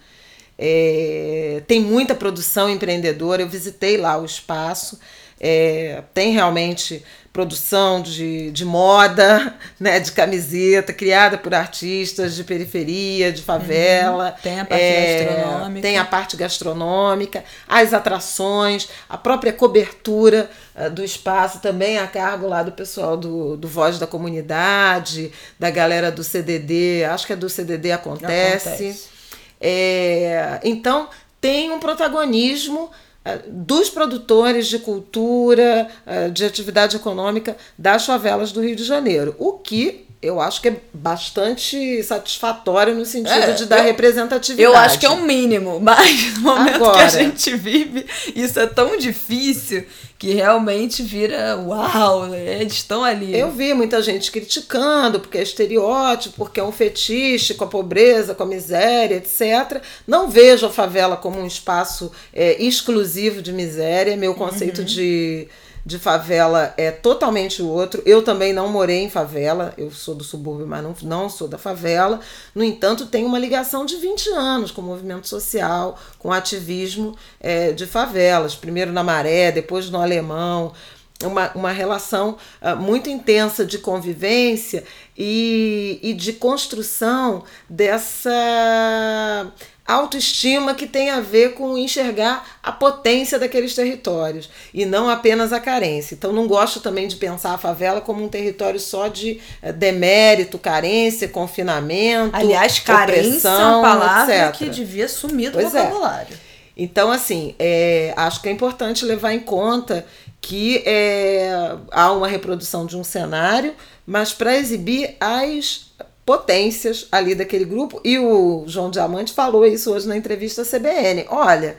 é, tem muita produção empreendedora. Eu visitei lá o espaço. É, tem realmente produção de, de moda, (laughs) né, de camiseta, criada por artistas de periferia, de favela. Uhum. Tem a parte é, gastronômica. Tem a parte gastronômica, as atrações, a própria cobertura uh, do espaço também a cargo lá do pessoal do, do Voz da Comunidade, da galera do CDD, acho que é do CDD Acontece. Acontece. É, então, tem um protagonismo é, dos produtores de cultura, é, de atividade econômica das favelas do Rio de Janeiro, o que eu acho que é bastante satisfatório no sentido é, de dar eu, representatividade. Eu acho que é o um mínimo, (laughs) mas no momento Agora, que a gente vive, isso é tão difícil que realmente vira uau, né? eles estão ali. Eu vi muita gente criticando porque é estereótipo, porque é um fetiche com a pobreza, com a miséria, etc. Não vejo a favela como um espaço é, exclusivo de miséria. Meu conceito uhum. de de favela é totalmente outro. Eu também não morei em favela, eu sou do subúrbio, mas não, não sou da favela. No entanto, tenho uma ligação de 20 anos com o movimento social, com ativismo é, de favelas. Primeiro na Maré, depois no Alemão. Uma, uma relação uh, muito intensa de convivência e, e de construção dessa autoestima que tem a ver com enxergar a potência daqueles territórios e não apenas a carência. Então, não gosto também de pensar a favela como um território só de eh, demérito, carência, confinamento. Aliás, carência é uma palavra etc. que devia sumir do pois é. vocabulário. É. Então, assim, é, acho que é importante levar em conta que é, há uma reprodução de um cenário, mas para exibir as potências ali daquele grupo. E o João Diamante falou isso hoje na entrevista à CBN. Olha,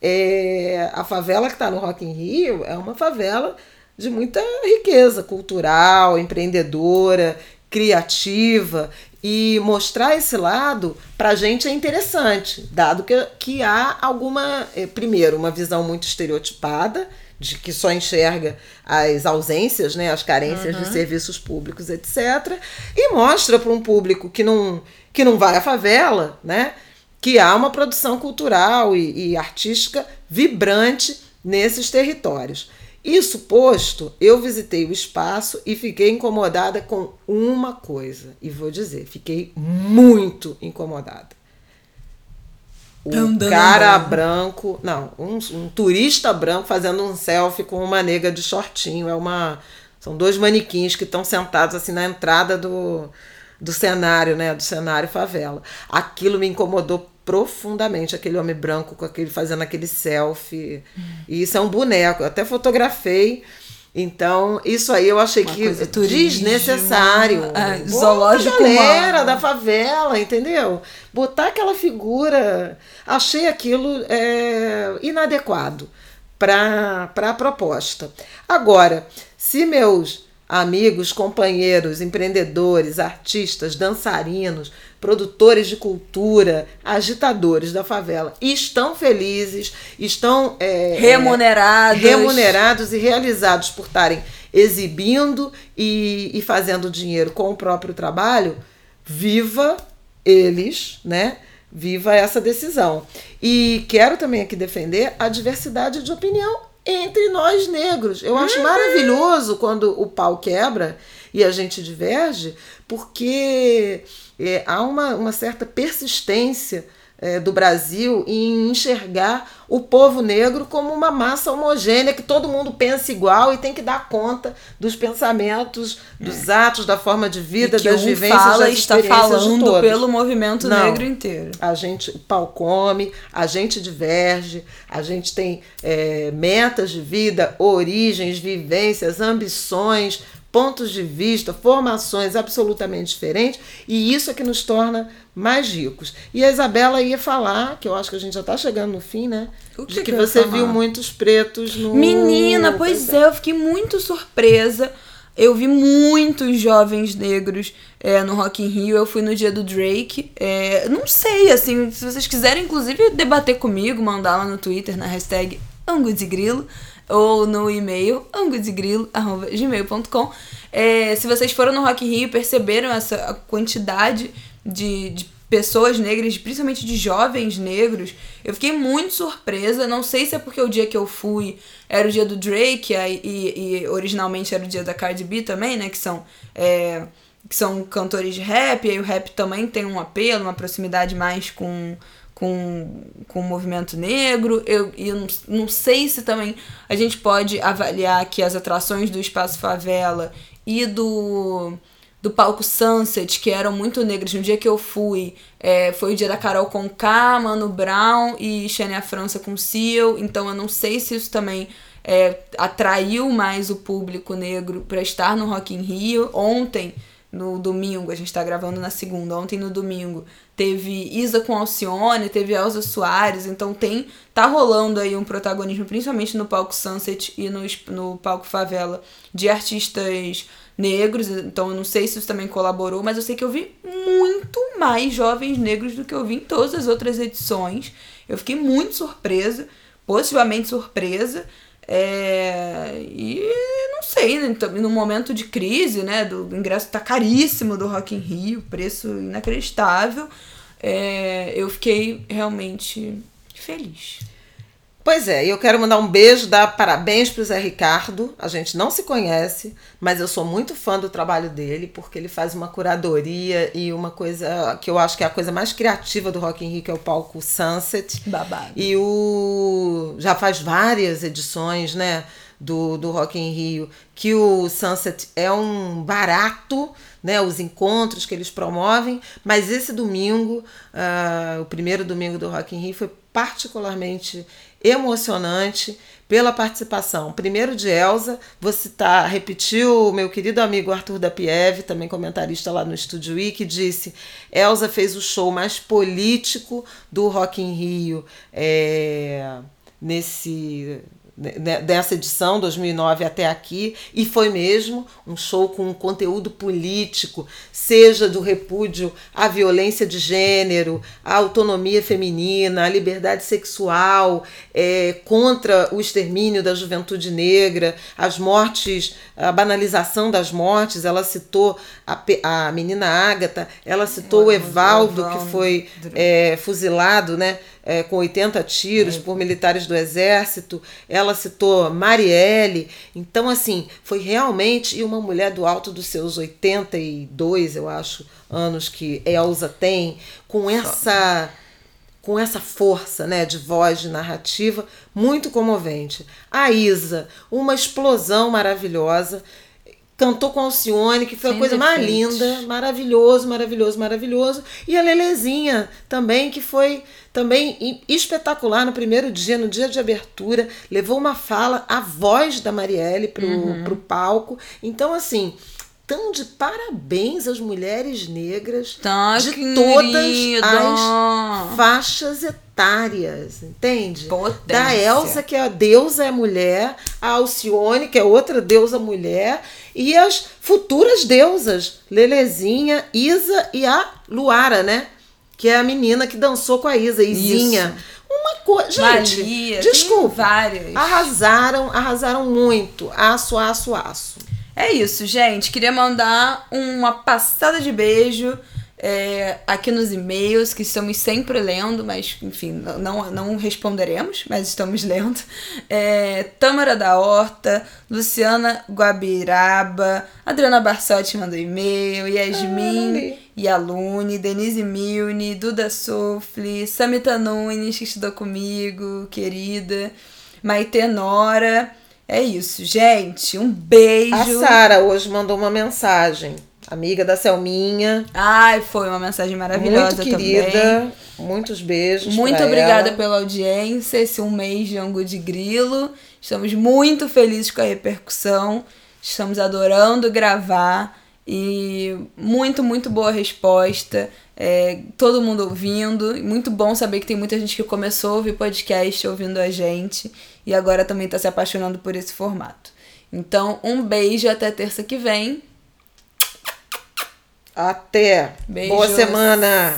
é, a favela que está no Rock in Rio é uma favela de muita riqueza cultural, empreendedora, criativa. E mostrar esse lado para a gente é interessante, dado que, que há alguma, é, primeiro, uma visão muito estereotipada de que só enxerga as ausências, né, as carências uhum. de serviços públicos, etc. E mostra para um público que não, que não vai à favela, né, que há uma produção cultural e, e artística vibrante nesses territórios. Isso posto, eu visitei o espaço e fiquei incomodada com uma coisa. E vou dizer, fiquei muito incomodada um cara branco, não, um, um, turista branco fazendo um selfie com uma nega de shortinho. É uma São dois manequins que estão sentados assim na entrada do, do cenário, né? Do cenário favela. Aquilo me incomodou profundamente, aquele homem branco com aquele fazendo aquele selfie. E isso é um boneco. Eu até fotografei. Então, isso aí eu achei Uma que desnecessário. É, zoológico galera da favela, entendeu? Botar aquela figura. Achei aquilo é, inadequado para a proposta. Agora, se meus amigos, companheiros, empreendedores, artistas, dançarinos, produtores de cultura, agitadores da favela estão felizes, estão é, remunerados. remunerados e realizados por estarem exibindo e, e fazendo dinheiro com o próprio trabalho, viva eles, né? Viva essa decisão. E quero também aqui defender a diversidade de opinião entre nós negros. Eu acho uhum. maravilhoso quando o pau quebra e a gente diverge, porque é, há uma, uma certa persistência é, do Brasil em enxergar o povo negro como uma massa homogênea que todo mundo pensa igual e tem que dar conta dos pensamentos, dos é. atos, da forma de vida, e das um vivências, fala, das está falando pelo movimento Não, negro inteiro. A gente pau come, a gente diverge, a gente tem é, metas de vida, origens, vivências, ambições, pontos de vista, formações absolutamente diferentes, e isso é que nos torna mais ricos. E a Isabela ia falar, que eu acho que a gente já está chegando no fim, né? O que de que, que você viu muitos pretos no. Menina, pois é, eu fiquei muito surpresa. Eu vi muitos jovens negros é, no Rock in Rio. Eu fui no dia do Drake. É, não sei, assim, se vocês quiserem, inclusive, debater comigo, mandar lá no Twitter, na hashtag Angus e Grilo ou no e-mail angudegrilo.gmail.com. É, se vocês foram no Rock Rio e perceberam essa quantidade de, de pessoas negras, principalmente de jovens negros, eu fiquei muito surpresa. Não sei se é porque o dia que eu fui era o dia do Drake e, e, e originalmente era o dia da Cardi B também, né? Que são, é, que são cantores de rap, e aí o rap também tem um apelo, uma proximidade mais com com, com o movimento negro. Eu, eu não, sei se também a gente pode avaliar que as atrações do Espaço Favela e do, do palco Sunset, que eram muito negras. No dia que eu fui, é, foi o dia da Carol Conká, Mano Brown e Xenia França com Seal. Então eu não sei se isso também é, atraiu mais o público negro para estar no Rock in Rio. Ontem no domingo, a gente tá gravando na segunda, ontem no domingo, teve Isa com Alcione, teve Elza Soares, então tem tá rolando aí um protagonismo, principalmente no palco Sunset e no, no palco Favela, de artistas negros, então eu não sei se isso também colaborou, mas eu sei que eu vi muito mais jovens negros do que eu vi em todas as outras edições. Eu fiquei muito surpresa, positivamente surpresa. É, e não sei, né? Então, no momento de crise, né? Do, ingresso tá caríssimo do Rock in Rio, preço inacreditável. É, eu fiquei realmente feliz. Pois é, eu quero mandar um beijo, dar parabéns para o Zé Ricardo. A gente não se conhece, mas eu sou muito fã do trabalho dele, porque ele faz uma curadoria e uma coisa que eu acho que é a coisa mais criativa do Rock in Rio, que é o palco Sunset. Babado. E o já faz várias edições, né? do, do Rock in Rio, que o Sunset é um barato, né, os encontros que eles promovem, mas esse domingo, uh, o primeiro domingo do Rock in Rio, foi particularmente emocionante pela participação. Primeiro de Elsa, vou citar, repetiu o meu querido amigo Arthur da Pieve, também comentarista lá no Estúdio I, que disse: Elsa fez o show mais político do Rock in Rio é, nesse dessa edição, 2009 até aqui, e foi mesmo um show com um conteúdo político, seja do repúdio à violência de gênero, à autonomia feminina, à liberdade sexual, é, contra o extermínio da juventude negra, as mortes, a banalização das mortes. Ela citou a, a menina Ágata, ela citou o Evaldo, que foi é, fuzilado, né? É, com 80 tiros por militares do exército. Ela citou Marielle. Então, assim, foi realmente uma mulher do alto dos seus 82, eu acho, anos que Elsa tem, com essa com essa força né, de voz, de narrativa, muito comovente. A Isa, uma explosão maravilhosa cantou com a Alcione, que foi Sem a coisa mais linda, maravilhoso, maravilhoso, maravilhoso. E a Lelezinha também, que foi também espetacular no primeiro dia, no dia de abertura, levou uma fala, a voz da Marielle pro, uhum. pro palco. Então, assim, tão de parabéns às mulheres negras tá, de todas as faixas etárias, entende? Potência. Da Elsa, que é a deusa é mulher, a Alcione, que é outra deusa mulher, e as futuras deusas, Lelezinha, Isa e a Luara, né? Que é a menina que dançou com a Isa, Izinha. Isso. Uma coisa. Gente, Maria, desculpa. várias. Arrasaram, arrasaram muito. Aço, aço, aço. É isso, gente. Queria mandar uma passada de beijo é, aqui nos e-mails, que estamos sempre lendo, mas, enfim, não, não responderemos, mas estamos (laughs) lendo. É, Tâmara da Horta, Luciana Guabiraba, Adriana Barsotti mandou e-mail, Yasmin e Alune, Denise Milne, Duda Sofli, Samita Nunes, que estudou comigo, querida, Maite Nora. É isso, gente. Um beijo. A Sara hoje mandou uma mensagem. Amiga da Selminha. Ai, foi uma mensagem maravilhosa Muito querida. também. Muitos beijos. Muito obrigada ela. pela audiência. Esse um mês de Angu de Grilo. Estamos muito felizes com a repercussão. Estamos adorando gravar. E muito, muito boa resposta. É, todo mundo ouvindo. Muito bom saber que tem muita gente que começou a ouvir podcast ouvindo a gente e agora também está se apaixonando por esse formato. Então, um beijo até terça que vem. Até. Beijos. Boa semana.